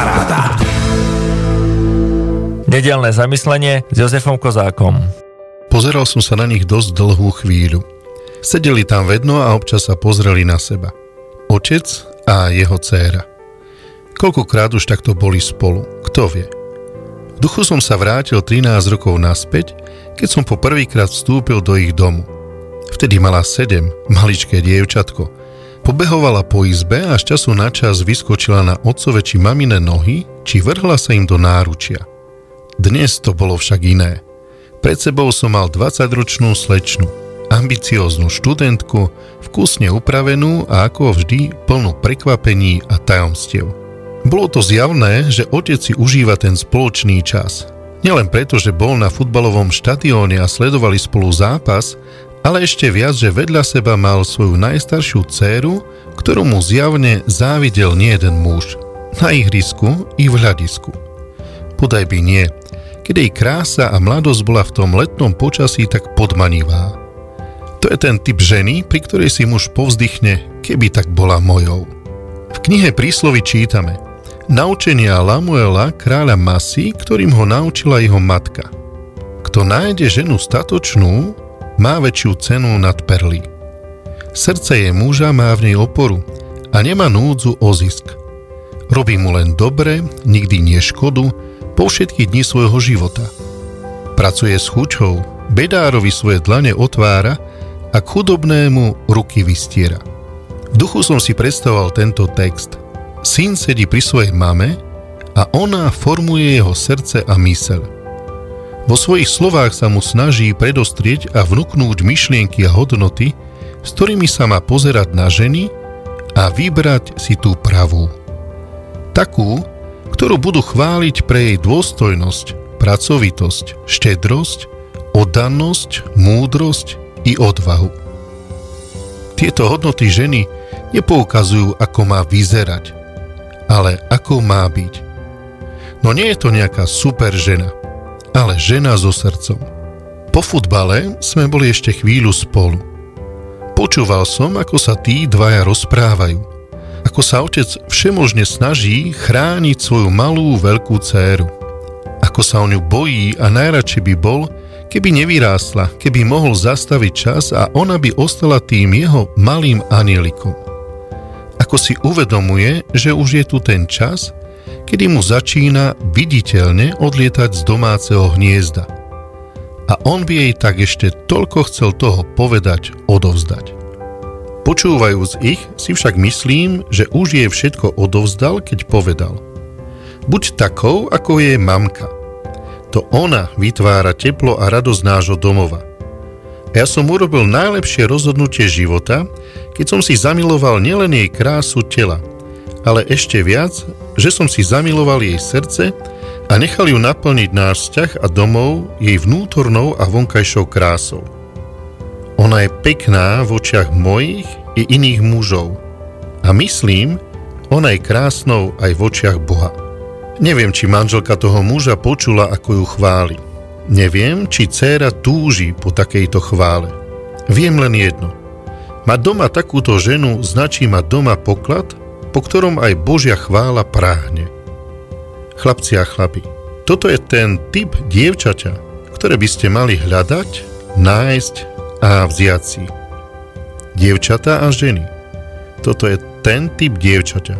Paráda. Nedelné zamyslenie s Jozefom Kozákom. Pozeral som sa na nich dosť dlhú chvíľu. Sedeli tam vedno a občas sa pozreli na seba. Otec a jeho dcéra. Koľkokrát už takto boli spolu, kto vie. V duchu som sa vrátil 13 rokov naspäť, keď som po prvýkrát vstúpil do ich domu. Vtedy mala 7, maličké dievčatko. Pobehovala po izbe a z času na čas vyskočila na otcove či mamine nohy, či vrhla sa im do náručia. Dnes to bolo však iné. Pred sebou som mal 20-ročnú slečnu, ambicióznu študentku, vkusne upravenú a ako vždy plnú prekvapení a tajomstiev. Bolo to zjavné, že otec si užíva ten spoločný čas. Nielen preto, že bol na futbalovom štadióne a sledovali spolu zápas, ale ešte viac, že vedľa seba mal svoju najstaršiu dceru, ktorú mu zjavne závidel nie jeden muž. Na ihrisku i v hľadisku. Podaj by nie – keď jej krása a mladosť bola v tom letnom počasí tak podmanivá. To je ten typ ženy, pri ktorej si muž povzdychne, keby tak bola mojou. V knihe príslovy čítame Naučenia Lamuela, kráľa Masy, ktorým ho naučila jeho matka. Kto nájde ženu statočnú, má väčšiu cenu nad perly. Srdce je muža má v nej oporu a nemá núdzu o zisk. Robí mu len dobre, nikdy nie škodu, po všetky dni svojho života. Pracuje s chučou, bedárovi svoje dlane otvára a k chudobnému ruky vystiera. V duchu som si predstavoval tento text. Syn sedí pri svojej mame a ona formuje jeho srdce a mysel. Vo svojich slovách sa mu snaží predostrieť a vnúknúť myšlienky a hodnoty, s ktorými sa má pozerať na ženy a vybrať si tú pravú. Takú, ktorú budú chváliť pre jej dôstojnosť, pracovitosť, štedrosť, oddanosť, múdrosť i odvahu. Tieto hodnoty ženy nepoukazujú, ako má vyzerať, ale ako má byť. No nie je to nejaká super žena, ale žena so srdcom. Po futbale sme boli ešte chvíľu spolu. Počúval som, ako sa tí dvaja rozprávajú ako sa otec všemožne snaží chrániť svoju malú veľkú dceru. Ako sa o ňu bojí a najradšej by bol, keby nevyrástla, keby mohol zastaviť čas a ona by ostala tým jeho malým anielikom. Ako si uvedomuje, že už je tu ten čas, kedy mu začína viditeľne odlietať z domáceho hniezda. A on by jej tak ešte toľko chcel toho povedať, odovzdať. Počúvajúc ich, si však myslím, že už jej všetko odovzdal, keď povedal Buď takou, ako je mamka. To ona vytvára teplo a radosť nášho domova. Ja som urobil najlepšie rozhodnutie života, keď som si zamiloval nielen jej krásu tela, ale ešte viac, že som si zamiloval jej srdce a nechal ju naplniť náš vzťah a domov jej vnútornou a vonkajšou krásou. Ona je pekná v očiach mojich i iných mužov. A myslím, ona je krásnou aj v očiach Boha. Neviem, či manželka toho muža počula, ako ju chváli. Neviem, či dcéra túži po takejto chvále. Viem len jedno. Mať doma takúto ženu značí mať doma poklad, po ktorom aj Božia chvála práhne. Chlapci a chlapi, toto je ten typ dievčaťa, ktoré by ste mali hľadať, nájsť a vziať si. Dievčatá a ženy. Toto je ten typ dievčaťa,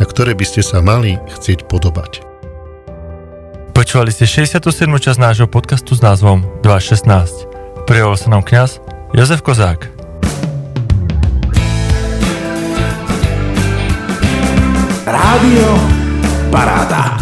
na ktoré by ste sa mali chcieť podobať. Počúvali ste 67. časť nášho podcastu s názvom 2.16. Prijavol sa nám kňaz Jozef Kozák. Rádio Paráda.